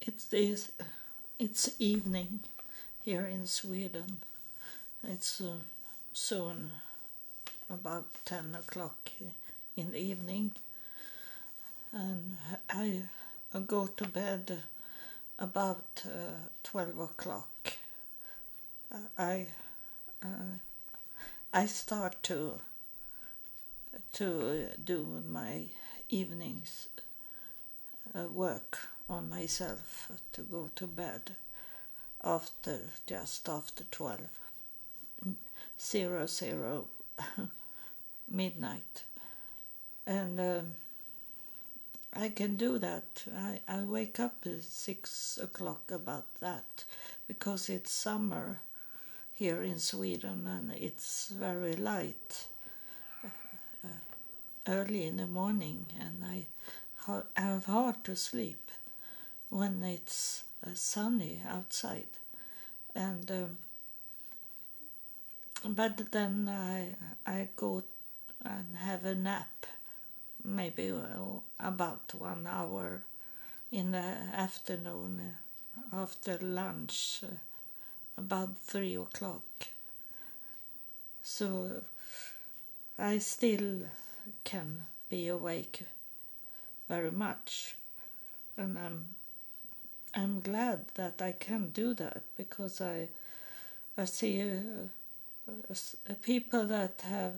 It is it's evening here in Sweden. It's uh, soon about 10 o'clock in the evening, and I go to bed about uh, 12 o'clock. I uh, I start to to do my evenings uh, work on myself to go to bed after just after 12 zero zero midnight. And um, I can do that. I, I wake up at six o'clock about that because it's summer here in Sweden and it's very light uh, early in the morning and I have hard to sleep when it's uh, sunny outside. And um, but then I I go and have a nap maybe about one hour in the afternoon uh, after lunch uh, about three o'clock. So I still can be awake very much and I'm I'm glad that I can do that because I I see uh, uh, people that have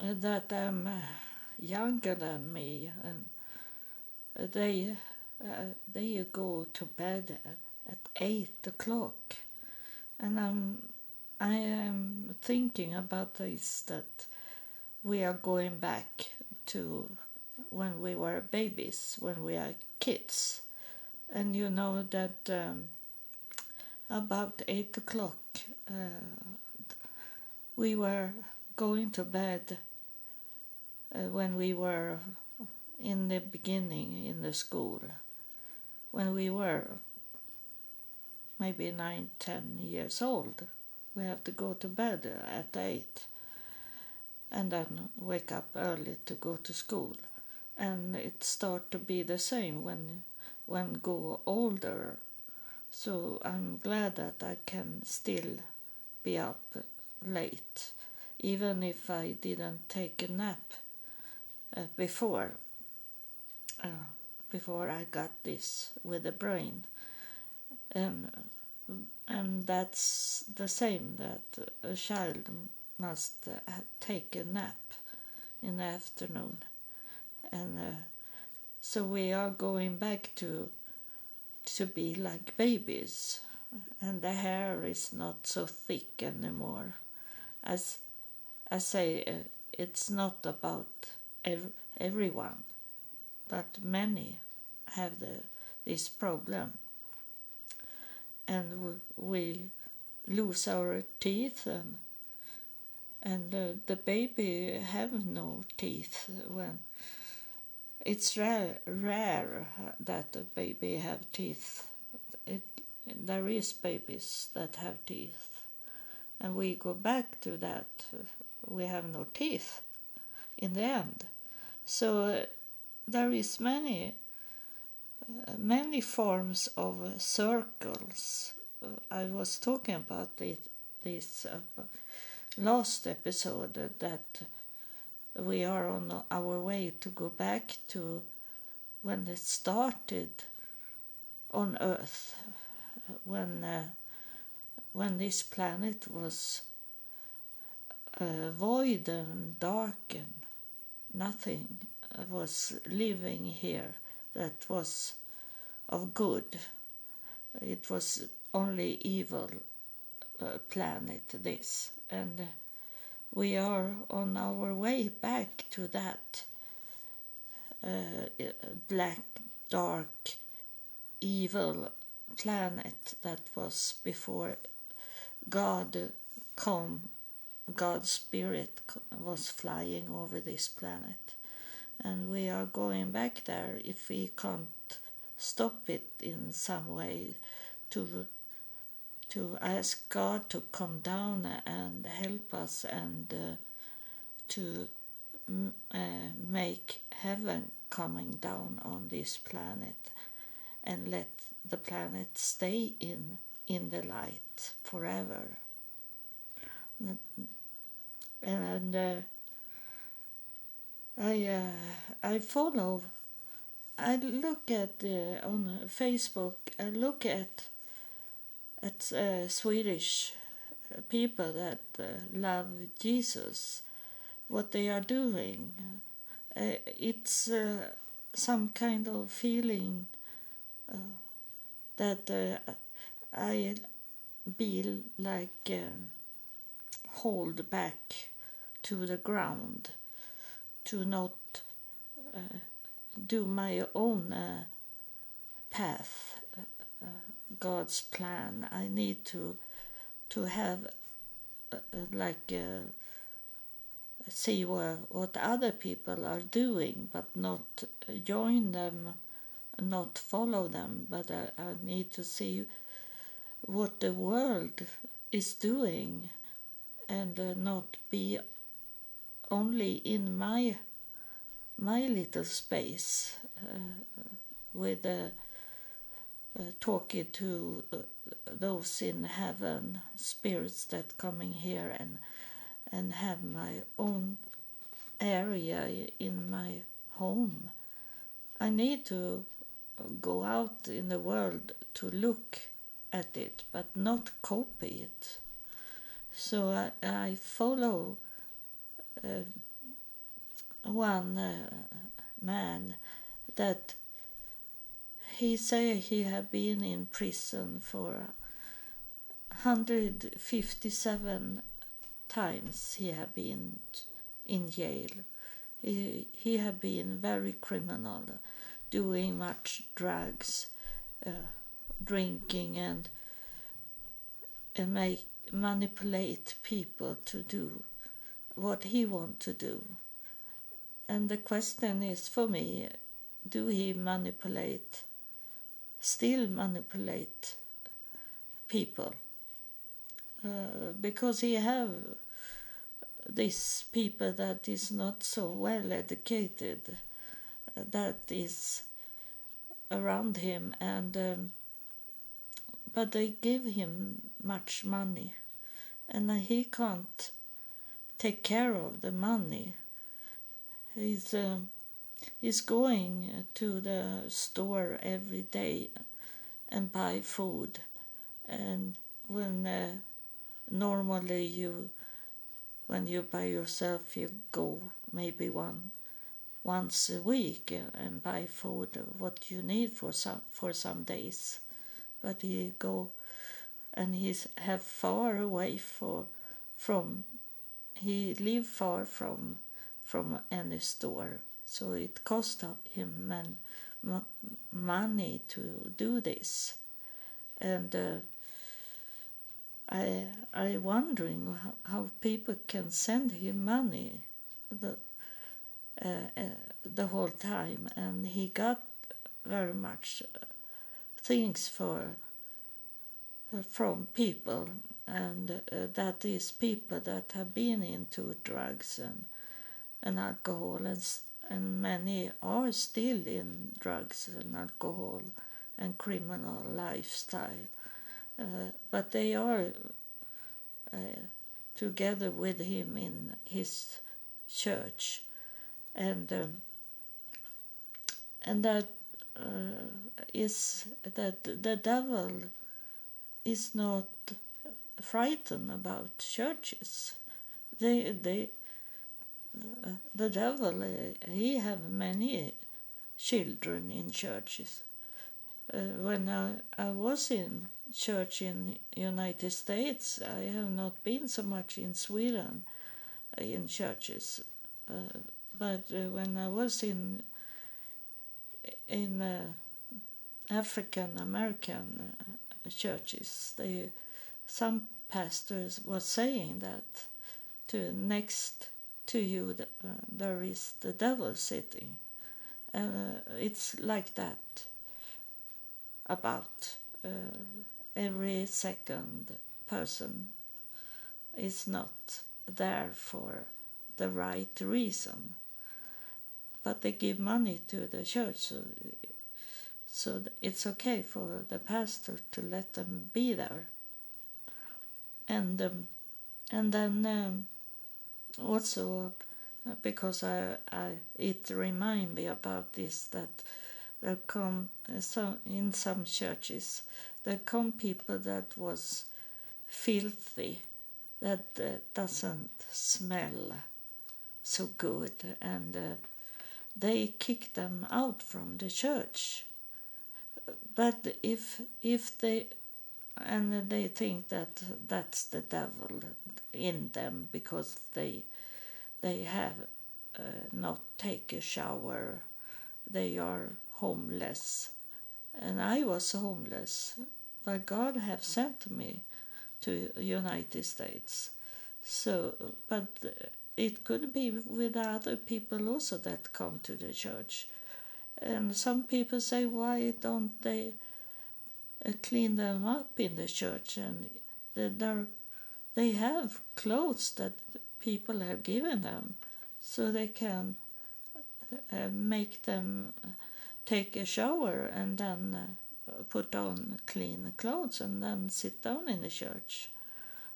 uh, that am younger than me and they they go to bed at, at eight o'clock. And I'm I am thinking about this that we are going back to when we were babies, when we are kids and you know that um, about eight o'clock uh, we were going to bed uh, when we were in the beginning in the school. When we were maybe nine ten years old we have to go to bed at eight. And then wake up early to go to school. And it start to be the same when when go older. So I'm glad that I can still be up late, even if I didn't take a nap uh, before. Uh, before I got this with the brain, and and that's the same that a child must uh, take a nap in the afternoon, and uh, so we are going back to to be like babies. And the hair is not so thick anymore. As I say uh, it's not about ev- everyone but many have the this problem. And we lose our teeth and and uh, the baby have no teeth when it's rare, rare that a baby have teeth. It, there is babies that have teeth, and we go back to that. We have no teeth in the end, so uh, there is many, uh, many forms of circles. Uh, I was talking about it, this uh, last episode that we are on our way to go back to when it started on Earth, when uh, when this planet was uh, void and dark and nothing was living here that was of good. It was only evil uh, planet this and we are on our way back to that uh, black, dark, evil planet that was before God come, God's spirit was flying over this planet. And we are going back there if we can't stop it in some way to to ask God to come down and help us and uh, to uh, make heaven coming down on this planet and let the planet stay in in the light forever. And uh, I uh, I follow. I look at uh, on Facebook. I look at at uh, Swedish people that uh, love Jesus, what they are doing. Uh, it's uh, some kind of feeling that I feel like um, hold back to the ground to not uh, do my own uh, path, uh, God's plan. I need to to have uh, uh, like uh, see what, what other people are doing, but not join them, not follow them. But I, I need to see what the world is doing and uh, not be only in my my little space uh, with uh, talking to uh, those in heaven spirits that coming here and and have my own area in my home. I need to go out in the world to look at it but not copy it. So i, I follow uh, one uh, man that he say he had been in prison for 157 times he had been in jail. He, he had been very criminal doing much drugs uh, drinking and, and make manipulate people to do what he want to do. And the question is for me do he manipulate still manipulate people. Uh, because he have these people that is not so well educated uh, that is around him and um, but they give him much money. And he can't take care of the money. He's uh, is going to the store every day and buy food. And when uh, normally you when you by yourself you go maybe one once a week and buy food what you need for some for some days. But he go and he's have far away for from he live far from from any store so it cost him man, money to do this. And uh, I I wondering how, how, people can send him money the uh, uh, the whole time. And he got very much uh, things for uh, from people. And uh, that is people that have been into drugs and and alcohol and and many are still in drugs and alcohol and criminal lifestyle. Uh, but they are uh, together with him in his church, and um, and that uh, is that the devil is not frightened about churches. They they the devil uh, he have many children in churches. Uh, when I, I was in church in united states i have not been so much in sweden uh, in churches. Uh, but uh, when i was in in uh, african american churches they some pastors were saying that to next to you uh, there is the devil sitting. And uh, it's like that about uh, every second person is not there for the right reason. But they give money to the church, so, so it's okay for the pastor to let them be there. And um, and then um, also uh, because I, I it remind me about this that there come uh, some in some churches there come people that was filthy that uh, doesn't smell so good and uh, they kick them out from the church. But if if they and they think that that's the devil in them because they they have uh, not take a shower. They are homeless. And i was homeless but god have sent me to united states. So but it could be with other people also that come to the church. And some people say why don't they uh, clean them up in the church and they they have clothes that people have given them so they can uh, make them take a shower and then uh, put on clean clothes and then sit down in the church.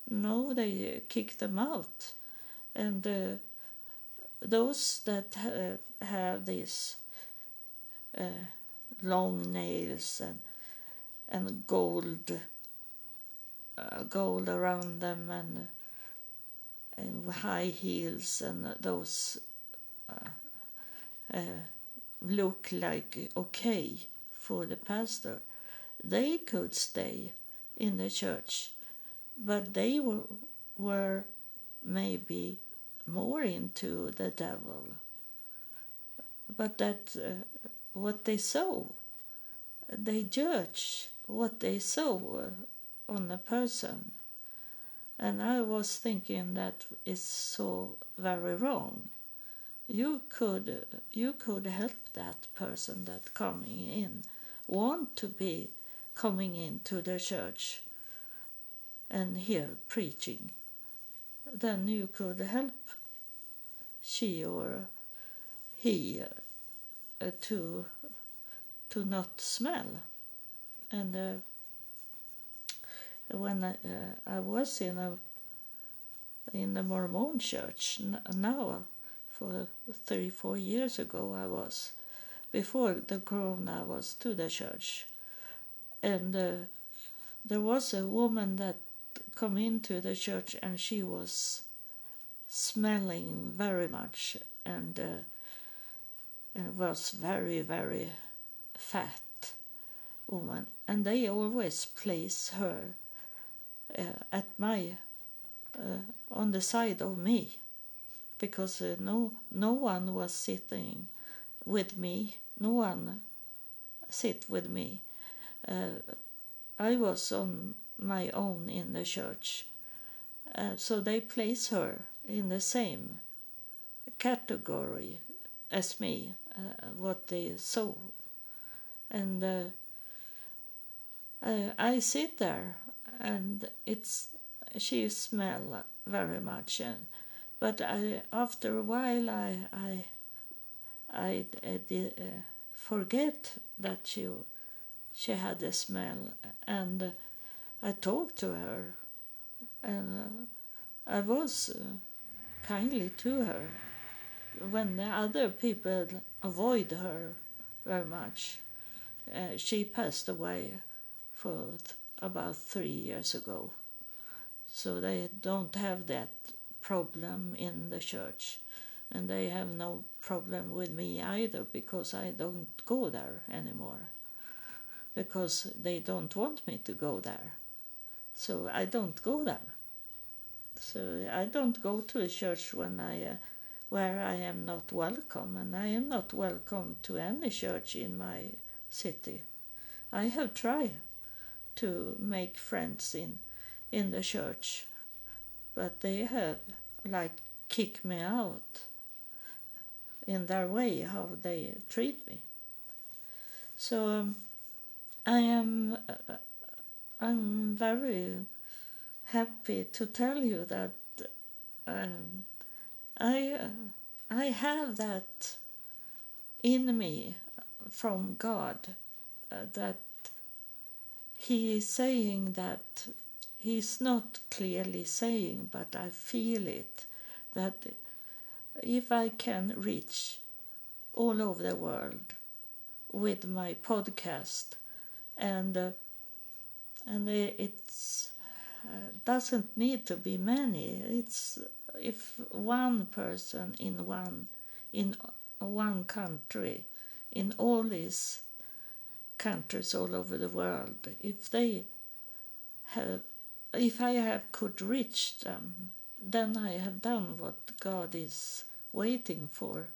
No, they kick them out. And uh, those that ha- have these uh, long nails and and gold uh, gold around them and and high heels and those uh, uh, look like okay for the pastor. They could stay in the church, but they were, were maybe more into the devil. But that uh, what they saw, they judge what they saw on a person and I was thinking that is so very wrong. You could you could help that person that coming in want to be coming into the church and hear preaching. Then you could help she or he uh, to to not smell and uh, when I, uh, I was in a in the Mormon church now for three four years ago I was before the corona was to the church. And uh, there was a woman that come into the church and she was smelling very much and, uh, and was very very fat woman. And they always place her uh, at my uh, on the side of me. Because uh, no no one was sitting with me. No one sit with me. I was on my own in the church. So they place her in the same category as me uh, what they saw. And uh, I, sit there and it's she smell very much and but I after a while I I I, I did, uh, forget that she she had a smell and I talked to her and I was kindly to her when the other people avoid her very much. Uh, she passed away for about three years ago. So they don't have that problem in the church. And they have no problem with me either because I don't go there anymore. Because they don't want me to go there. So I don't go there. So I don't go to a church when I, uh, where I am not welcome, and I am not welcome to any church in my city. I have tried to make friends in in the church. But they have like kicked me out in their way how they treat me. So um, i am uh, i'm very happy to tell you that um, i uh, i have that in me from god uh, that he is saying that he's not clearly saying, but I feel it that if I can reach all over the world with my podcast and uh, and it's uh, doesn't need to be many. It's if one person in one in one country in all these countries all over the world if they have if i have could reach them then i have done what god is waiting for.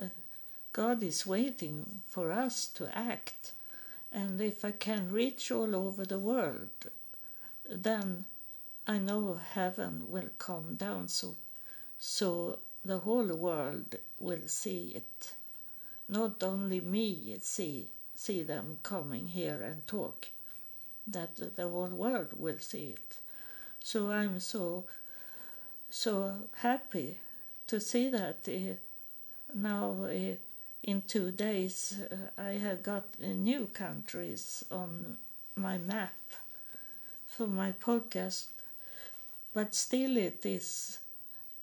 Uh, god is waiting for us to act. And if i can reach all over the world then i know heaven will come down so so the whole world will see it. Not only me see see them coming here and talk that the whole world will see it. So i'm so so happy to see that uh, now uh, in two days uh, i have got new countries on my map for my podcast but still it is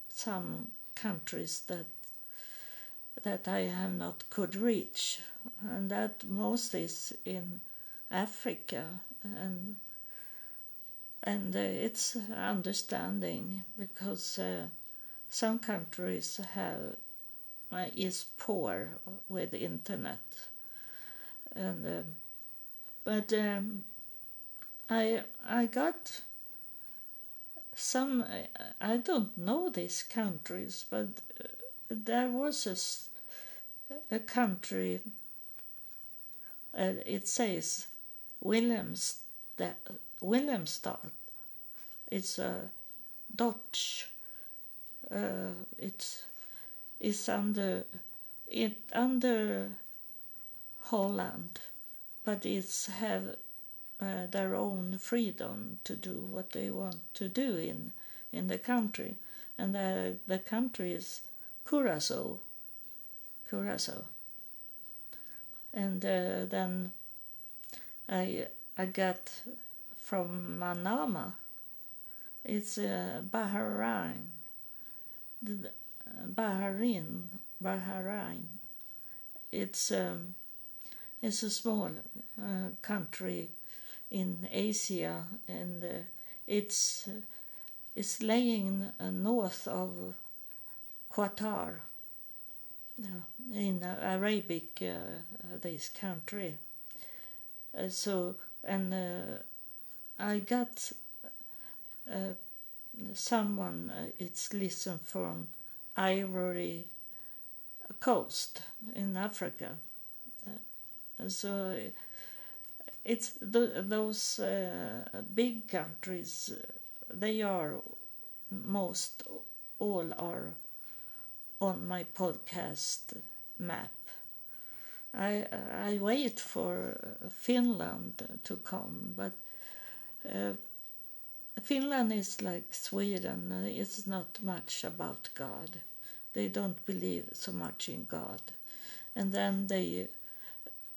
some countries that that I have not could reach, and that most is in Africa, and and uh, it's understanding because uh, some countries have uh, is poor with internet, and um, but um, I I got some I don't know these countries, but uh, there was a, a country. Uh, it says Williams Williamstad. Williamstad. It's a Dutch. Uh, it's it's under it under Holland, but it's have uh, their own freedom to do what they want to do in in the country, and the the country is Curacao. Curacao. And uh, then I I got from Manama. It's uh, Bahrain. Bahrain. Bahrain. It's um, it's a small uh, country in Asia, and uh, it's uh, it's laying uh, north of Qatar, in Arabic eh, this country. Eh, so and eh, I got someone it's listened from Ivory Coast in Africa. So it's those uh, big countries they are most all are on my podcast map. I i wait for finland to come but uh, finland is like sweden it's not much about god. They don't believe so much in god. And then they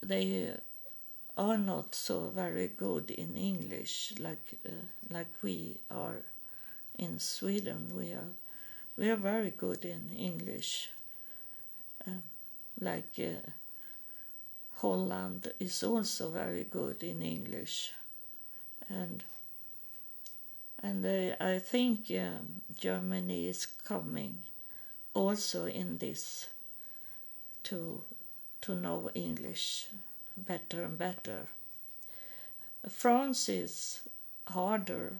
they are not so very good in English like uh, like we are in Sweden. We are we are very good in English. Um, like uh, Holland is also very good in English, and and uh, I think um, Germany is coming also in this to to know English better and better. France is harder.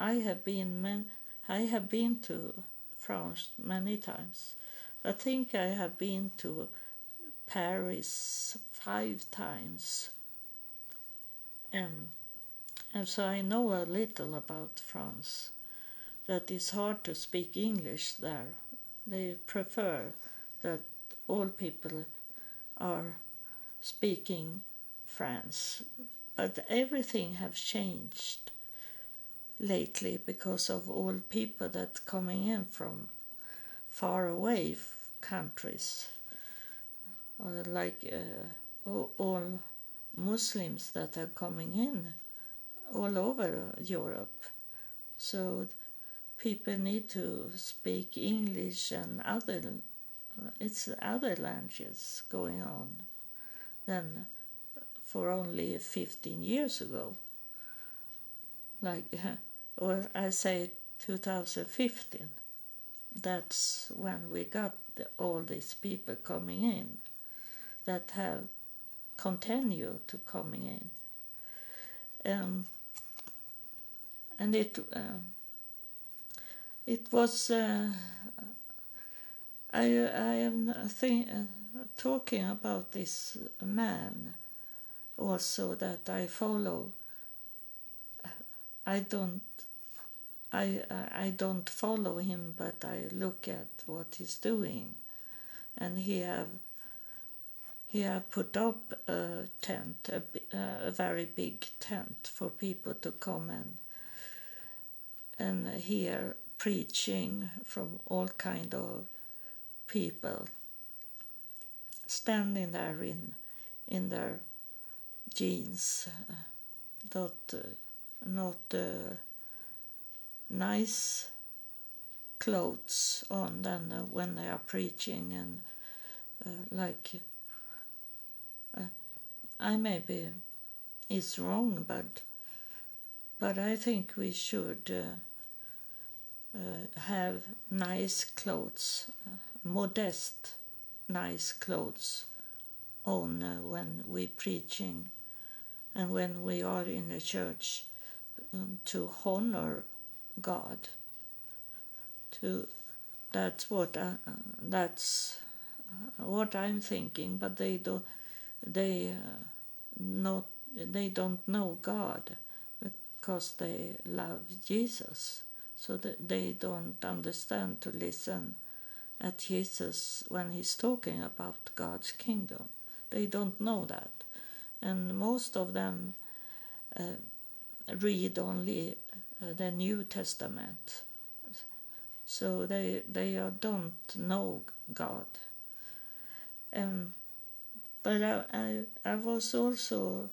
I have been I have been to France many times. I think I have been to Paris five times. Um, and so I know a little about France. That it's hard to speak English there. They prefer that all people are speaking France. But everything has changed lately because of all people that coming in from far away countries, uh, like uh, all Muslims that are coming in all over Europe. So people need to speak English and other it's other languages going on than for only 15 years ago. Like, or I say 2015. That's when we got the, all these people coming in that have continued to coming in. Um, and it uh, it was uh, I I am think, uh, talking about this man also that I follow. I don't I I don't follow him, but I look at what he's doing, and he have he have put up a tent, a, a very big tent for people to come and and hear preaching from all kind of people standing there in in their jeans, uh, not uh, not uh, nice clothes on than uh, when they are preaching and uh, like uh, I maybe is wrong, but but I think we should uh, have nice clothes, modest, nice clothes on when we preaching and when we are in the church um, to honor God. To that's what I, that's what I'm thinking, but they don't they uh, not they don't know God because they love Jesus, so that they don't understand to listen at Jesus when he's talking about God's kingdom. They don't know that, and most of them uh, read only uh, the New Testament, so they they don't know God. Um, but I, I, I was also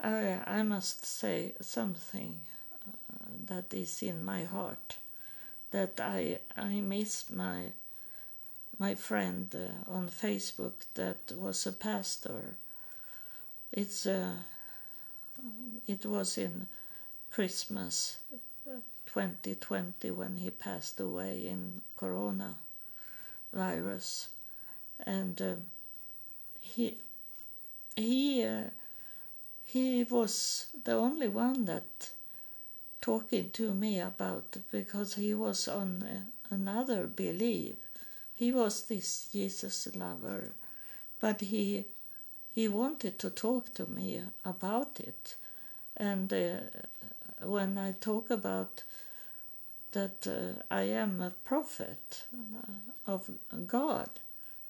I, I must say something uh, that is in my heart that I I miss my my friend uh, on Facebook that was a pastor. It's uh, it was in Christmas 2020 when he passed away in corona virus and uh, he he uh, he was the only one that talking to me about because he was on uh, another belief. He was this jesus lover but he he wanted to talk to me about it. And uh, when i talk about that uh, i am a prophet uh, of god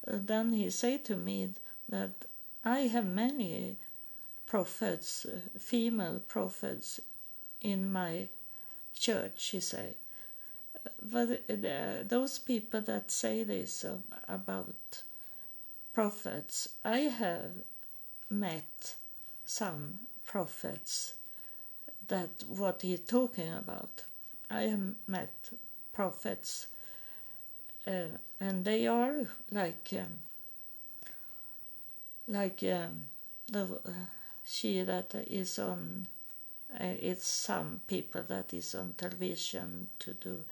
uh, then he said to me that i have many prophets, uh, female prophets in my church, he said. But those people that say this about prophets, I have met some prophets that what he's talking about. I have met prophets, uh, and they are like um, like um, the. Uh, she that is on uh, it's some people that is on television to do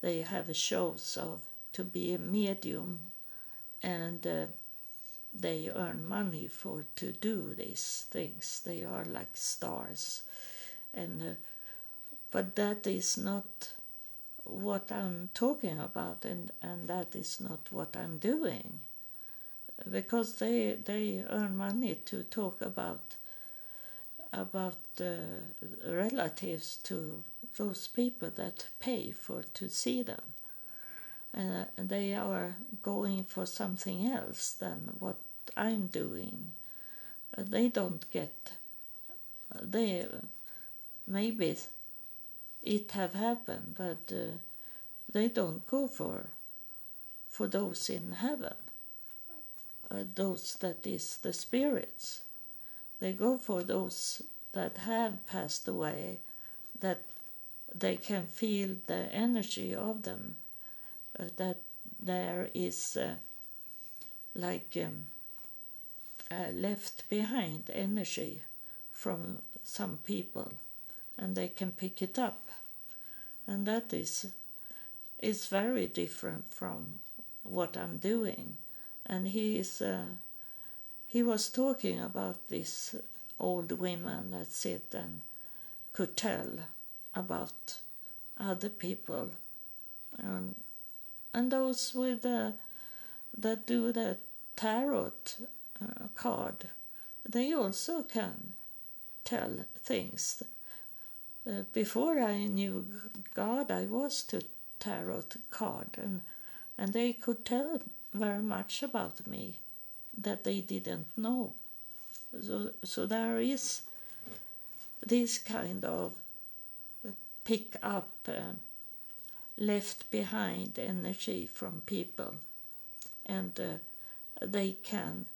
they have shows of to be a medium and uh, they earn money for to do these things they are like stars and uh, but that is not what i'm talking about and and that is not what i'm doing. Because they they earn money to talk about about the relatives to those people that pay for to see them. And uh, they are going for something else than what i'm doing. Uh, they don't get uh, they maybe it have happened but uh, they don't go for for those in heaven uh, those that is the spirits. They go for those that have passed away, that they can feel the energy of them, uh, that there is uh, like um, left behind energy from some people, and they can pick it up, and that is is very different from what I'm doing, and he is. Uh, he was talking about this old women that sit and could tell about other people. And and those with the that do the tarot uh, card they also can tell things uh, before i knew god i was to tarot card and and they could tell very much about me that they didn't know. So so there is this kind of pick up uh, left behind energy from people and uh, they can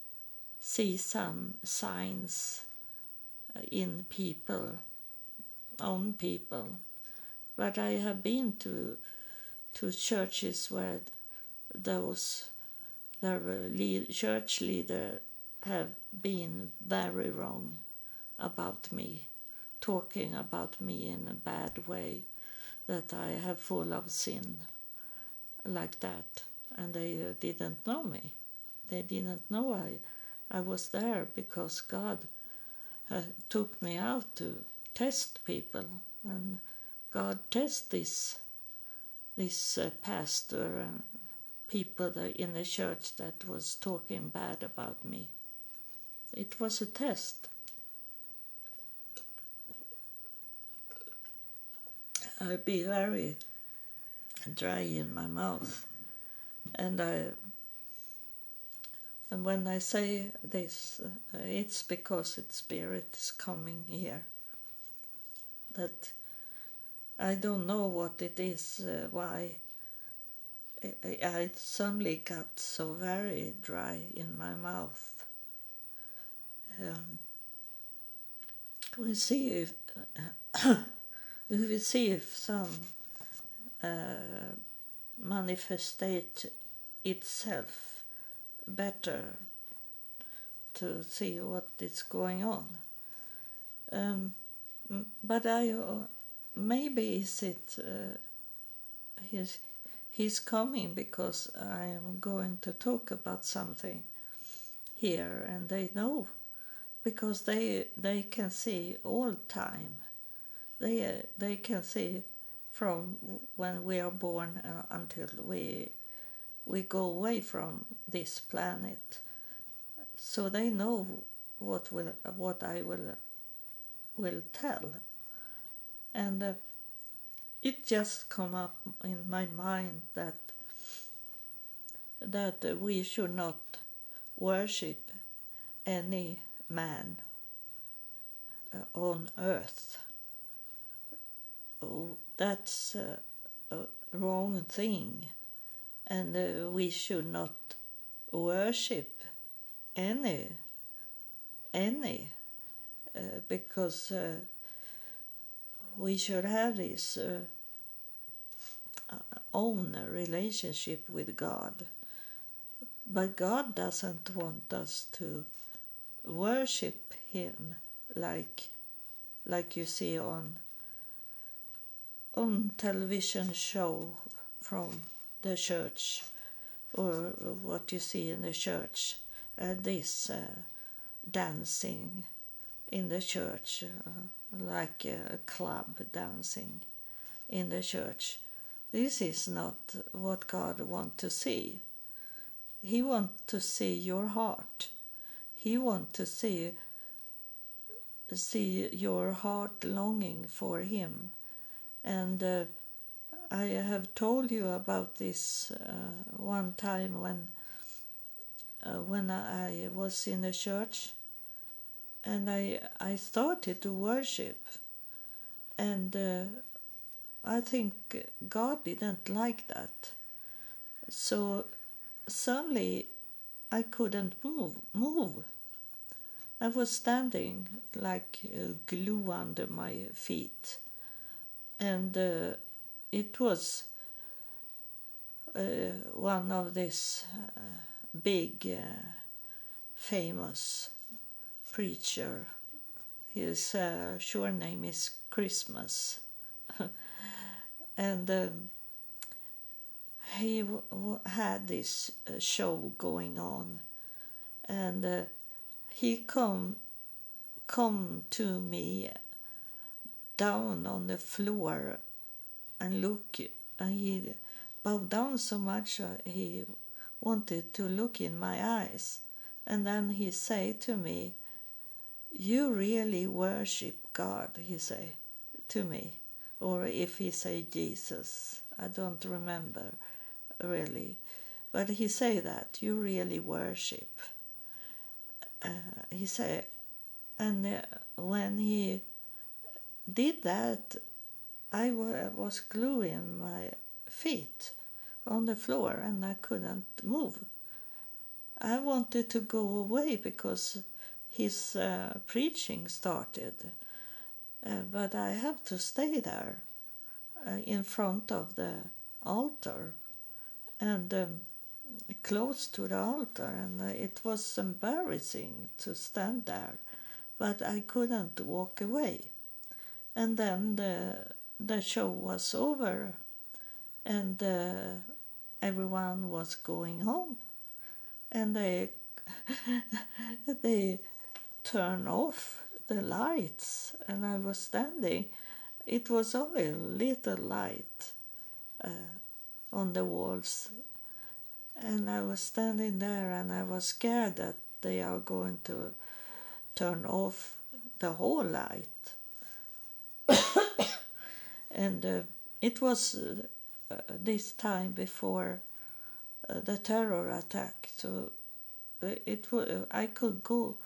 see some signs uh, in people on people but i have been to to churches where those the lead, church leader have been very wrong about me talking about me in a bad way, that I have full of sin, like that, and they uh, didn't know me. They didn't know I, I was there because God uh, took me out to test people, and God test this this uh, pastor and people in the church that was talking bad about me. It was a test. I'll be very dry in my mouth. And I and when I say this, uh, it's because its spirit is coming here. That I don't know what it is, uh, why I, I suddenly got so very dry in my mouth. Um, we see if we see if some uh, manifestate itself better to see what is going on. Um, but I uh, maybe is it uh, he's he's coming because I am going to talk about something here, and they know because they they can see all time. They uh, they can see from when we are born uh, until we we go away from this planet. So they know what will what I will will tell. And uh, it just come up in my mind that that we should not worship any man uh, on earth. Oh, that's a, a wrong thing, and uh, we should not worship any any uh, because uh, we should have this uh, own relationship with God. But God doesn't want us to worship Him like like you see on on television show from the church or what you see in the church uh, this uh, dancing in the church uh, like a club dancing in the church. This is not what god wants to see. He wants to see your heart. He wants to see see your heart longing for him. And uh, I have told you about this uh, one time when uh, when I was in a church and I I started to worship and uh, I think God didn't like that so suddenly I couldn't move. Move. I was standing like uh, glue under my feet, and uh, it was uh, one of these uh, big, uh, famous preacher. His uh, sure name is Christmas, and um, he w- w- had this uh, show going on, and uh, he come come to me down on the floor and look and he bowed down so much uh, he wanted to look in my eyes. And then he say to me you really worship god he say to me or if he say jesus. I don't remember really. But he say that you really worship. Uh, he say, and uh, when he did that I wa- was gluing my feet on the floor and I couldn't move. I wanted to go away because his uh, preaching started, uh, but I have to stay there uh, in front of the altar and um, close to the altar, and uh, it was embarrassing to stand there, but I couldn't walk away. And then the the show was over and uh, everyone was going home. And they they turned off the lights and i was standing. It was only a little light uh, on the walls. And i was standing there and i was scared that they are going to turn off the whole light. And uh, it was uh, this time before uh, the terror attack. So uh, it w- I could go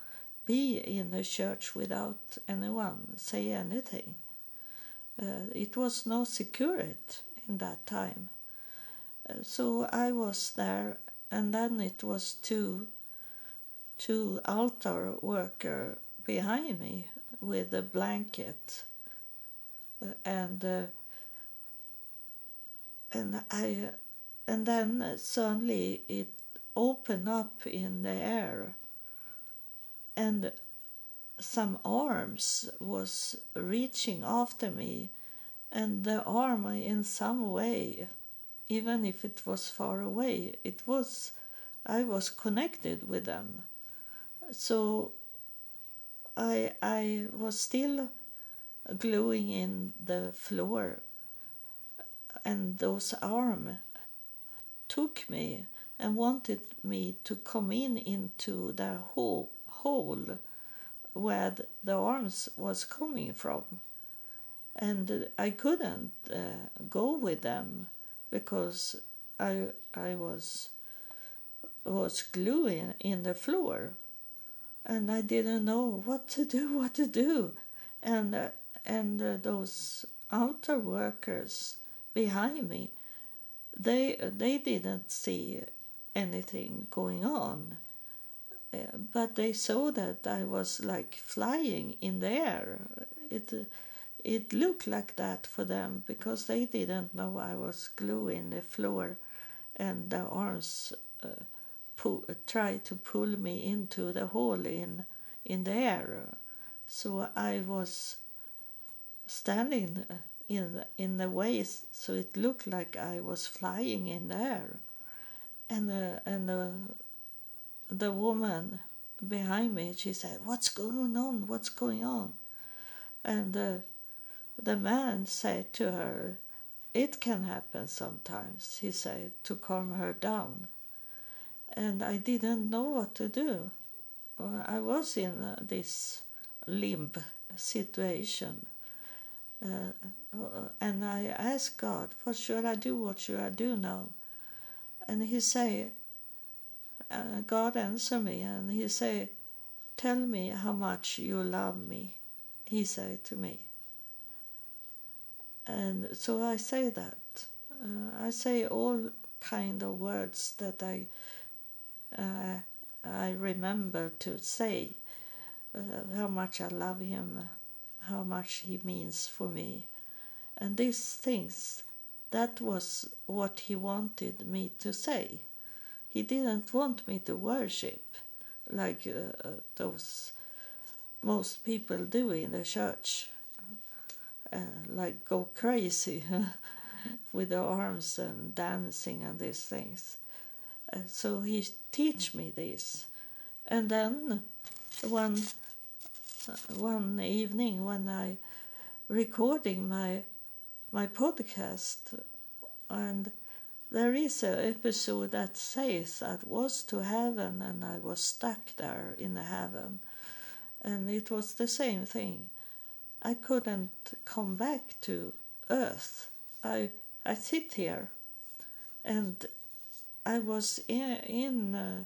be in the church without anyone say anything. Uh, it was no security in that time. Uh, so I was there and then it was two two altar worker behind me with a blanket and uh, and I and then suddenly it opened up in the air and some arms was reaching after me and the arm in some way even if it was far away it was I was connected with them. So I I was still gluing in the floor and those arms took me and wanted me to come in into the hole, hole where the arms was coming from. And i couldn't uh, go with them because i i was was gluing in the floor. And i didn't know what to do what to do. And uh, and uh, those altar workers behind me they they didn't see anything going on but they saw that I was like flying in the air. It it looked like that for them because they didn't know I was gluing the floor and the arms uh, tried to pull me into the hole in in the air. So I was standing in in the way so it looked like I was flying in the air. And uh, and uh, the woman behind me she said what's going on? What's going on? And uh, the man said to her it can happen sometimes he said to calm her down. And I didn't know what to do. I was in uh, this limb situation. Uh, and I asked God, "What should I do? What should I do now?" And He say, uh, God answer me, and He say, "Tell me how much you love me." He say to me, and so I say that. Uh, I say all kind of words that I uh, I remember to say uh, how much I love him, how much he means for me. And these things, that was what he wanted me to say. He didn't want me to worship like uh, uh those most people do in the church, uh, like go crazy with their arms and dancing and these things. Uh, so he teach me this, and then one uh, one evening when I recording my my podcast, and there is an episode that says I was to heaven and I was stuck there in the heaven, and it was the same thing. I couldn't come back to earth. I I sit here, and I was in. in uh,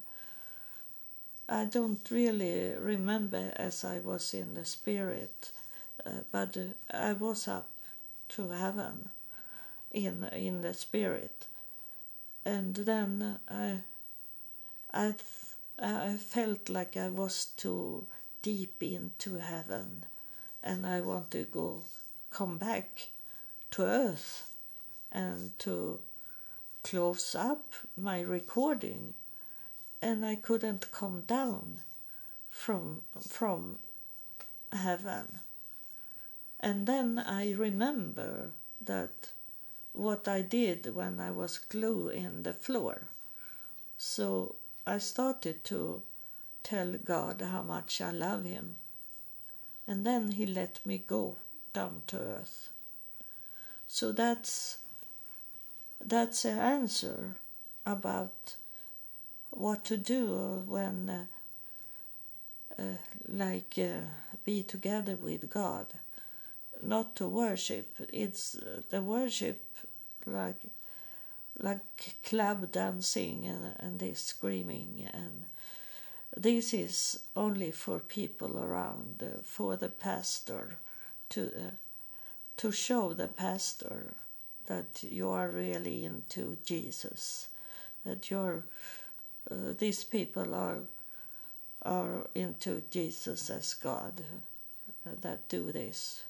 I don't really remember as I was in the spirit, uh, but uh, I was up to heaven in in the spirit, and then I I I felt like I was too deep into heaven, and I want to go come back to earth and to close up my recording and I couldn't come down from from heaven. And then I remember that what I did when I was glue in the floor. So I started to tell God how much I love him. And then he let me go down to earth. So that's that's the answer about what to do when uh, uh, like uh, be together with God not to worship it's uh, the worship like like club dancing and, and this screaming and this is only for people around uh, for the pastor to uh, to show the pastor that you are really into Jesus that you're uh, these people are are into Jesus as God uh, that do this.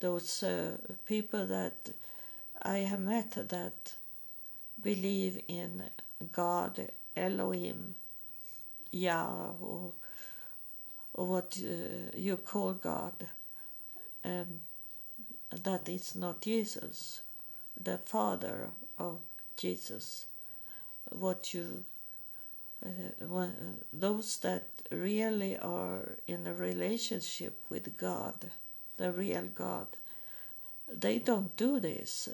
Those uh, people that I have met that believe in God, Elohim, Yah, or, or what uh, you call God, um, that is not Jesus, the Father of Jesus. What you uh, those that really are in a relationship with God, the real God, they don't do this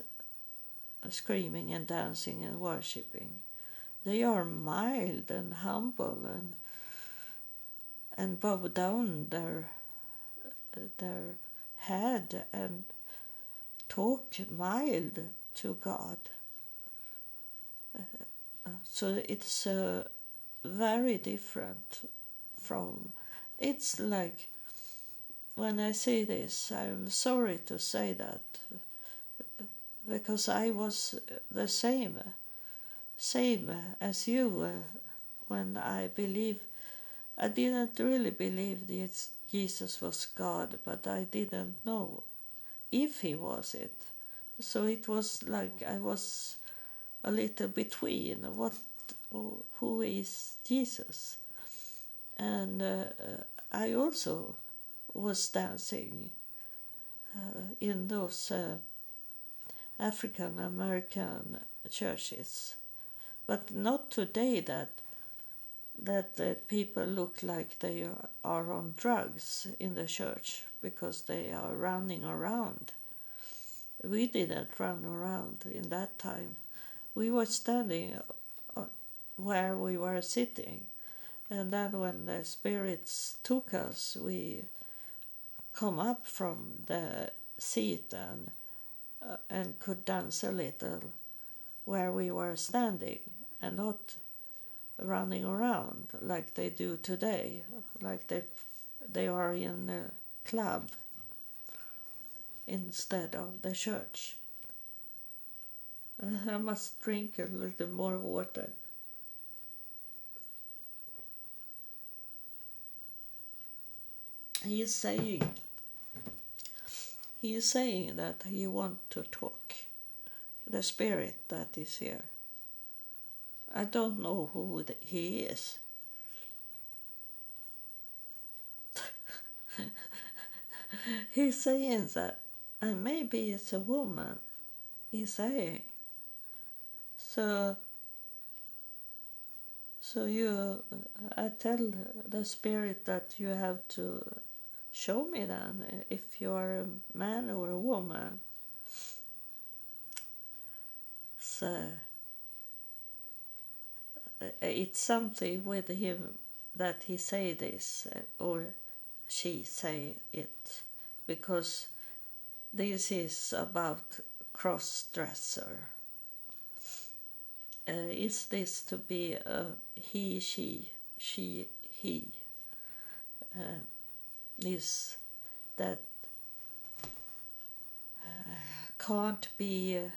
screaming and dancing and worshipping. They are mild and humble and and bow down their their head and talk mild to God. Uh, uh so it's a very different from it's like when I say this, I'm sorry to say that because I was the same, same as you uh, when I believe. I didn't really believe that Jesus was God, but I didn't know if he was it. So it was like I was a little between what who is Jesus. And uh, I also was dancing uh, in those uh, African American churches, but not today that that uh, people look like they are on drugs in the church because they are running around. We didn't run around in that time. We were standing where we were sitting. And then when the spirits took us, we come up from the seat and uh, and could dance a little where we were standing and not running around like they do today, like they they are in a club instead of the church. I must drink a little more water. He is saying he is saying that he want to talk. The spirit that is here. I don't know who he is. He's saying that and maybe it's a woman. He's saying. So so you i tell the spirit that you have to show me then if you are a man or a woman. So it's something with him that he say this or she say it. Because this is about cross dresser uh, is this to be a he she she he? Uh, is that uh, can't be uh,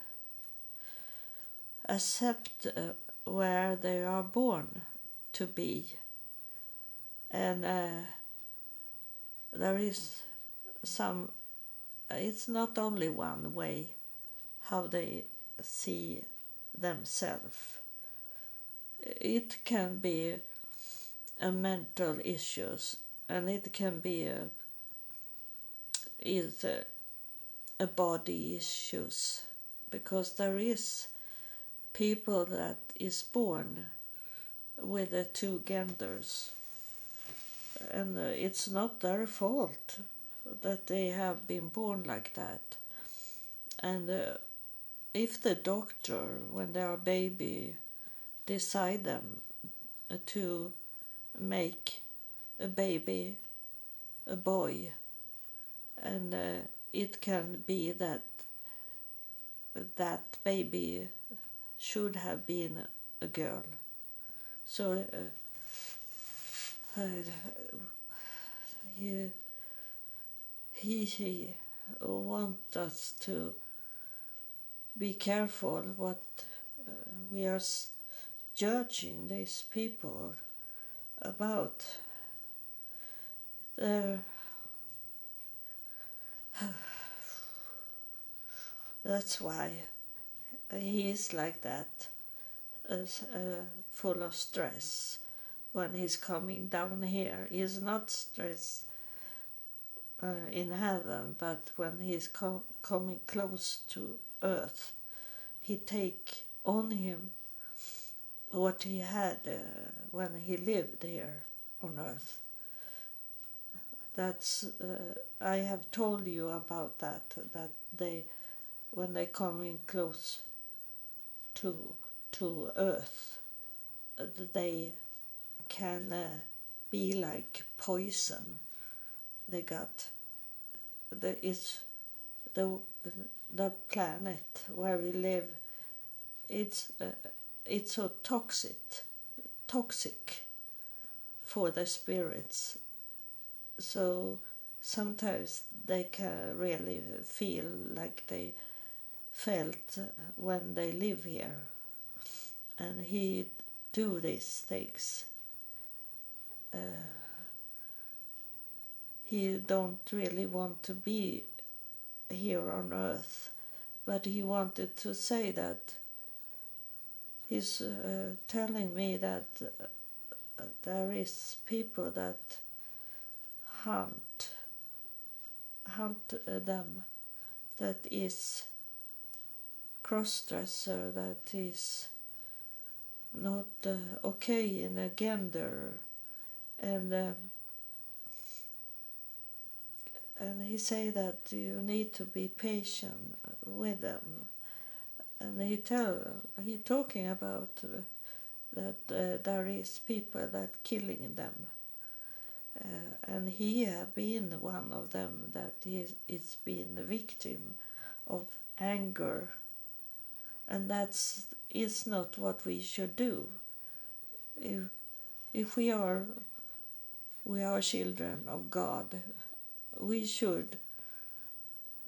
accept uh, where they are born to be. And uh, there is some it's not only one way how they see themselves. It can be a mental issues and it can be a is a, a body issues. Because there is people that is born with the two genders. And uh, it's not their fault that they have been born like that. And uh, if the doctor when they are baby decide them to make a baby a boy and uh, it can be that that baby should have been a girl. So uh, uh, he he he wants us to be careful what uh, we are judging these people about their that's why he is like that as, uh, full of stress. When he's coming down here he's not stressed uh, in heaven but when he's com- coming close to earth he take on him what he had uh, when he lived here on earth that's uh, i have told you about that that they when they come in close to to earth they can uh, be like poison. They got the it's the the planet where we live it's uh, it's so toxic toxic for the spirits so sometimes they can really feel like they felt when they live here. And he do these things. Uh, he don't really want to be here on earth but he wanted to say that. He's uh, telling me that uh, there is people that hunt. Hunt them that is crossdresser that is not uh, okay in a gender and um, and he say that you need to be patient with them. And he tell he talking about uh, that uh, there is people that killing them and he have been one of them that is is been the victim of anger and that's is not what we should do if if we are we are children of god we should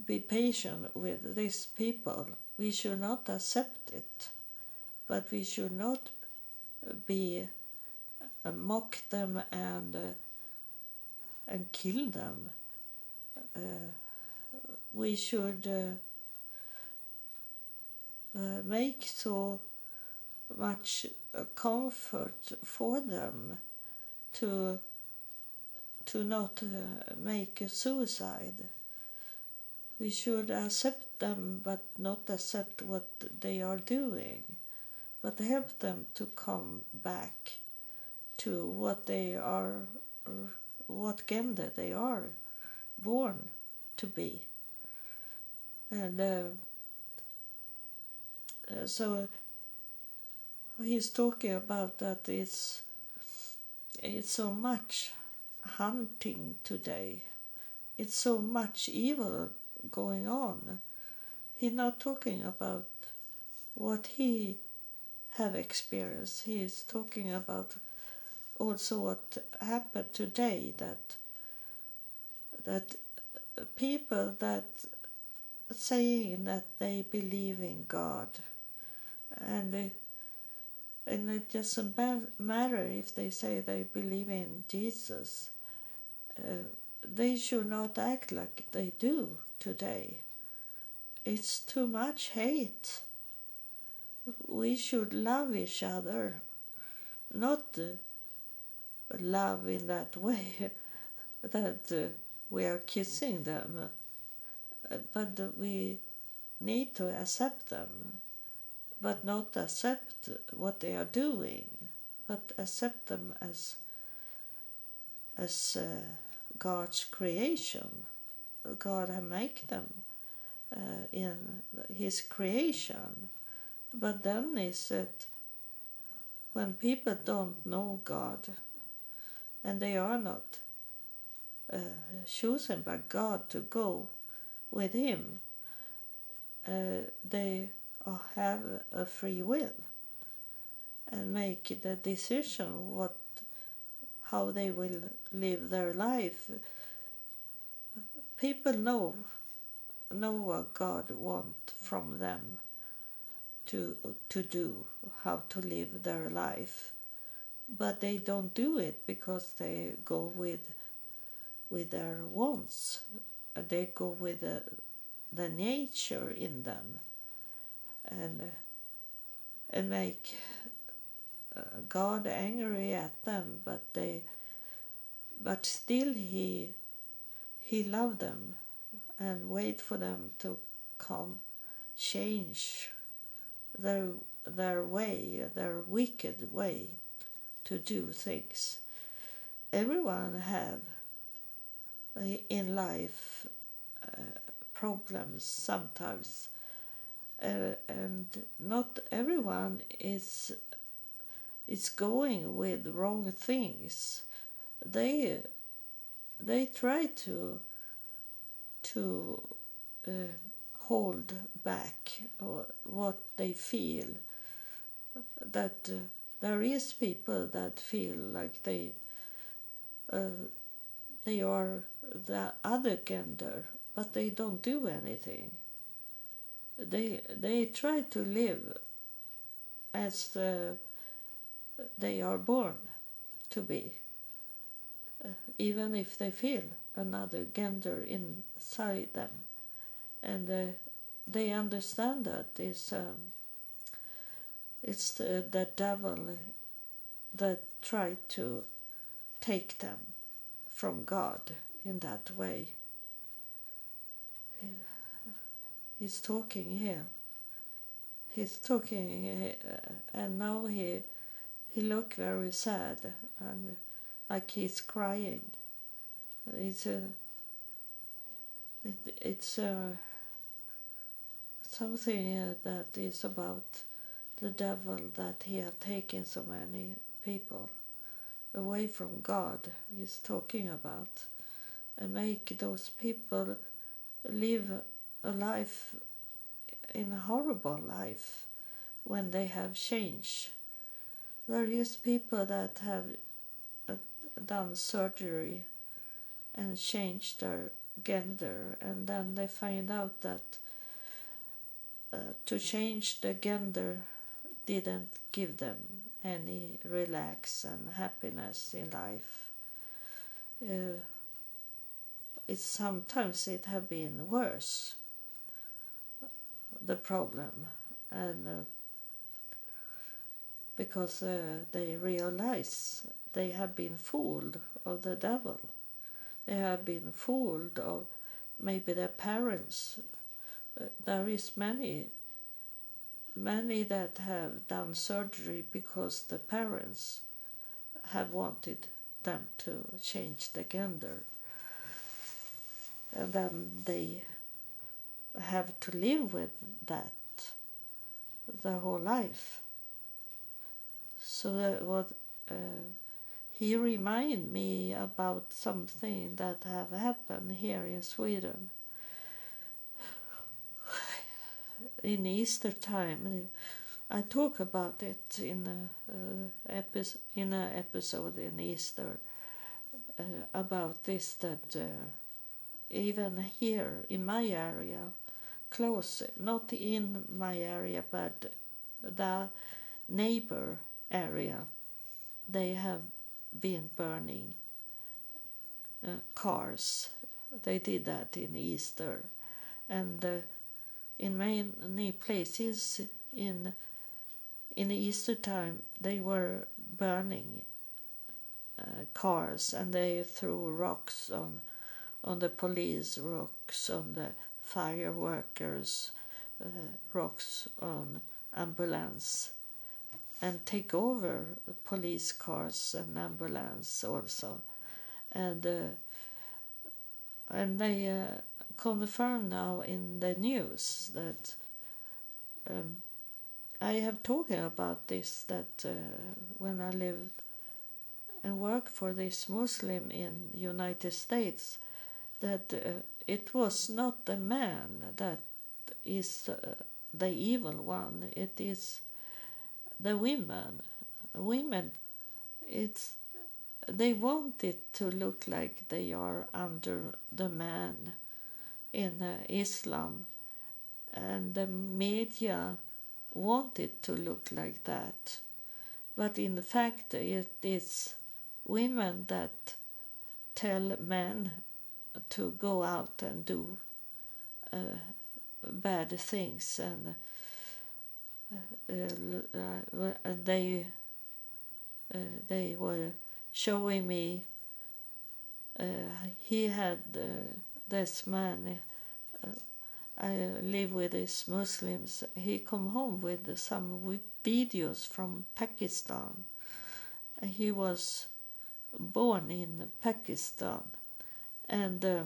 be patient with these people. We should not accept it, but we should not be uh, mock them and uh, and kill them. Uh, we should uh, uh, make so much uh, comfort for them to to not uh, make a suicide. We should accept them but not accept what they are doing, but help them to come back to what they are, what gender they are born to be. And uh, uh, so he's talking about that it's it's so much hunting today. It's so much evil going on. He's not talking about what he have experienced. He is talking about also what happened today that that people that saying that they believe in God and they, and it doesn't matter if they say they believe in Jesus uh, they should not act like they do today. It's too much hate. We should love each other, not uh, love in that way that uh, we are kissing them, uh, but we need to accept them, but not accept what they are doing, but accept them as as uh, God's creation. God had make them uh, in His creation. But then is it when people don't know God and they are not uh, chosen by God to go with Him, uh, they have a free will and make the decision what how they will live their life. People know know what God wants from them to to do, how to live their life, but they don't do it because they go with with their wants. They go with the, the nature in them, and and make uh, God angry at them, but they, but still he, he loved them, and wait for them to come, change their their way, their wicked way to do things. Everyone have uh, in life uh, problems sometimes, uh, and not everyone is is going with wrong things, they they try to to uh, hold back what they feel. That uh, there is people that feel like they uh, they are the other gender, but they don't do anything. They they try to live as the they are born to be, uh, even if they feel another gender inside them. And uh, they understand that it's, um, it's the, the devil that tried to take them from God in that way. He's talking here. He's talking, uh, and now he he looked very sad and like he's crying. It's a, it, it's a, something that is about the devil that he have taken so many people away from God. He's talking about and make those people live a life in a horrible life when they have changed there is people that have uh, done surgery and changed their gender and then they find out that uh, to change the gender didn't give them any relax and happiness in life. Uh, it's sometimes it have been worse the problem. And uh, because uh, they realize they have been fooled of the devil. They have been fooled of maybe their parents. Uh, there is many many that have done surgery because the parents have wanted them to change the gender and then they have to live with that their whole life. So that what uh, he remind me about something that have happened here in Sweden in Easter time. I talk about it in a, uh, epi- in an episode in Easter uh, about this that uh, even here in my area, close, not in my area, but the neighbor area, they have been burning cars. They did that in Easter, and in many places in in Easter time they were burning uh, cars and they threw rocks on on the police, rocks on the fire workers, uh, rocks on ambulance, and take over police cars and ambulance also, and uh, and they uh, confirm now in the news that. Um, I have talking about this that uh, when I lived and worked for this Muslim in United States, that uh, it was not the man that is uh, the evil one it is the women women it's they want it to look like they are under the man in uh, islam and the media want it to look like that. But in fact it is women that tell men to go out and do uh, bad things and uh, uh, they uh, they were showing me uh, he had uh, this man I live with these Muslims. He come home with some videos from Pakistan. He was born in Pakistan. And uh,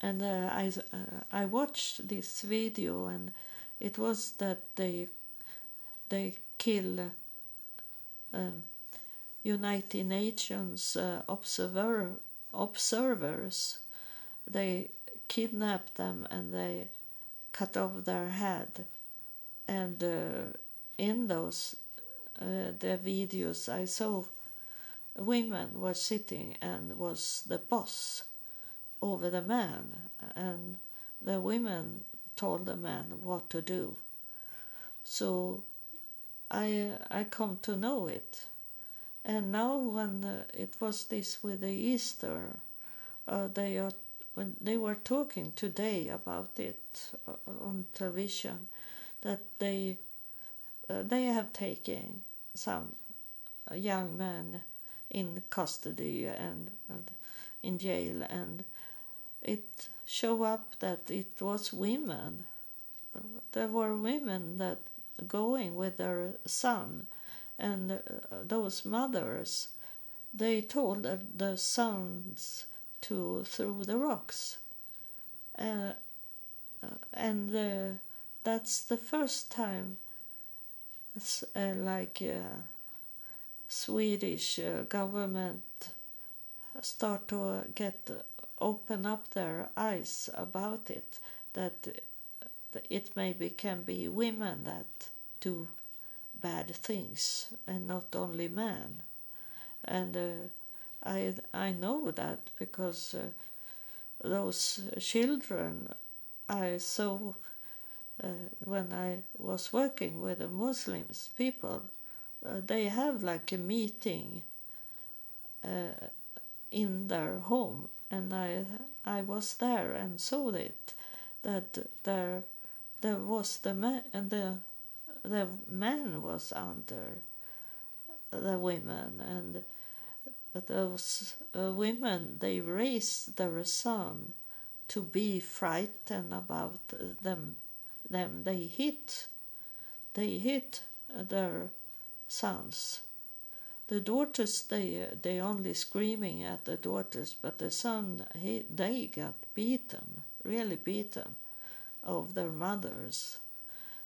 and uh, I uh, I watched this video and it was that they they kill um, United Nations uh, observer observers they kidnap them and they cut off their head. And uh, in those uh, videos I saw women were sitting and was the boss over the man. And the women told the man what to do. So i i come to know it. And now when uh, it was this with the easter uh, they are when they were talking today about it uh, on television that they uh, they have taken some young men in custody and, and in jail and it showed up that it was women. There were women that going with their son and uh, those mothers they told the sons to throw the rocks. Uh, uh, and uh, that's the first time uh, like uh, Swedish uh, government start to get open up their eyes about it that it maybe can be women that do bad things and not only men. And I I know that because uh, those children I saw uh, when I was working with the Muslims people uh, they have like a meeting uh, in their home. And I I was there and saw it that there there was the man the the man was under the women. And those uh, women they raised their son to be frightened about them them. They hit they hit their sons. The daughters they they only screaming at the daughters but the son he they got beaten really beaten of their mothers.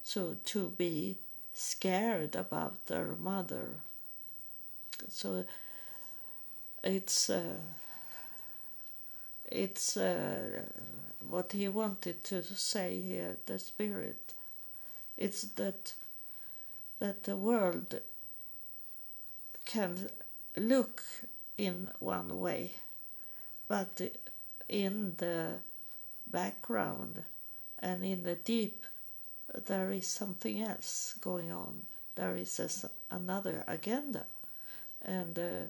So to be scared about their mother. So it's uh, it's uh, what he wanted to say here the spirit. It's that that the world can look in one way but in the background and in the deep there is something else going on. There is a, another agenda. And uh,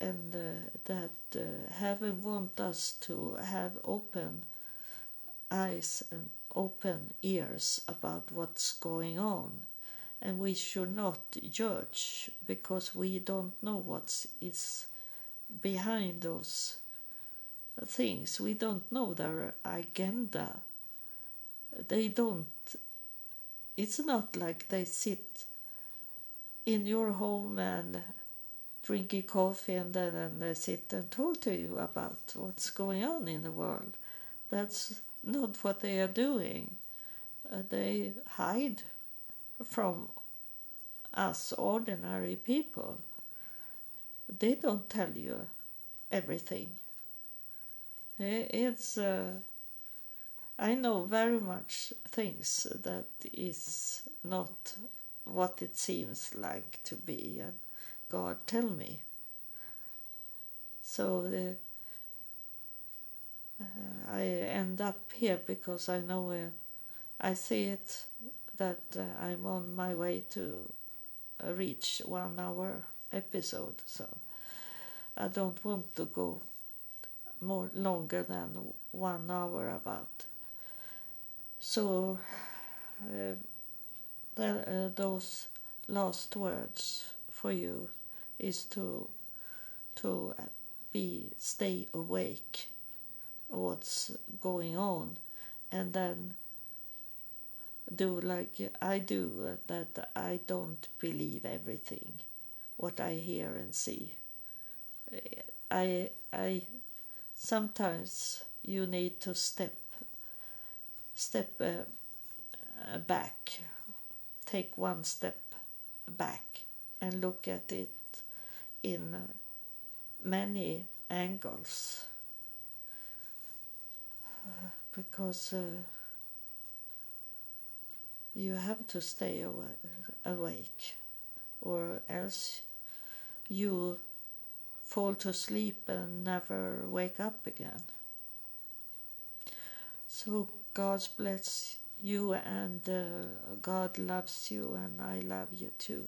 and uh, that uh, heaven wants us to have open eyes and open ears about what's going on. And we should not judge because we don't know what is behind those things. We don't know their agenda. They don't it's not like they sit in your home and drinking coffee and then and they sit and talk to you about what's going on in the world. That's not what they are doing. Uh, they hide from us ordinary people. They don't tell you everything. It's uh, I know very much things that is not what it seems like to be and God tell me. So uh, I end up here because I know uh, I see it that uh, I'm on my way to uh, reach one hour episode. So I don't want to go more longer than one hour about. So uh, the, uh, those last words for you is to to uh, be stay awake what's going on. And then do like I do uh, that I don't believe everything what I hear and see. I I sometimes you need to step step uh, uh back. Take one step back and look at it in many angles because uh, you have to stay awake or else you fall to sleep and never wake up again. So God bless you and uh, God loves you and I love you too.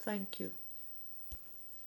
Thank you.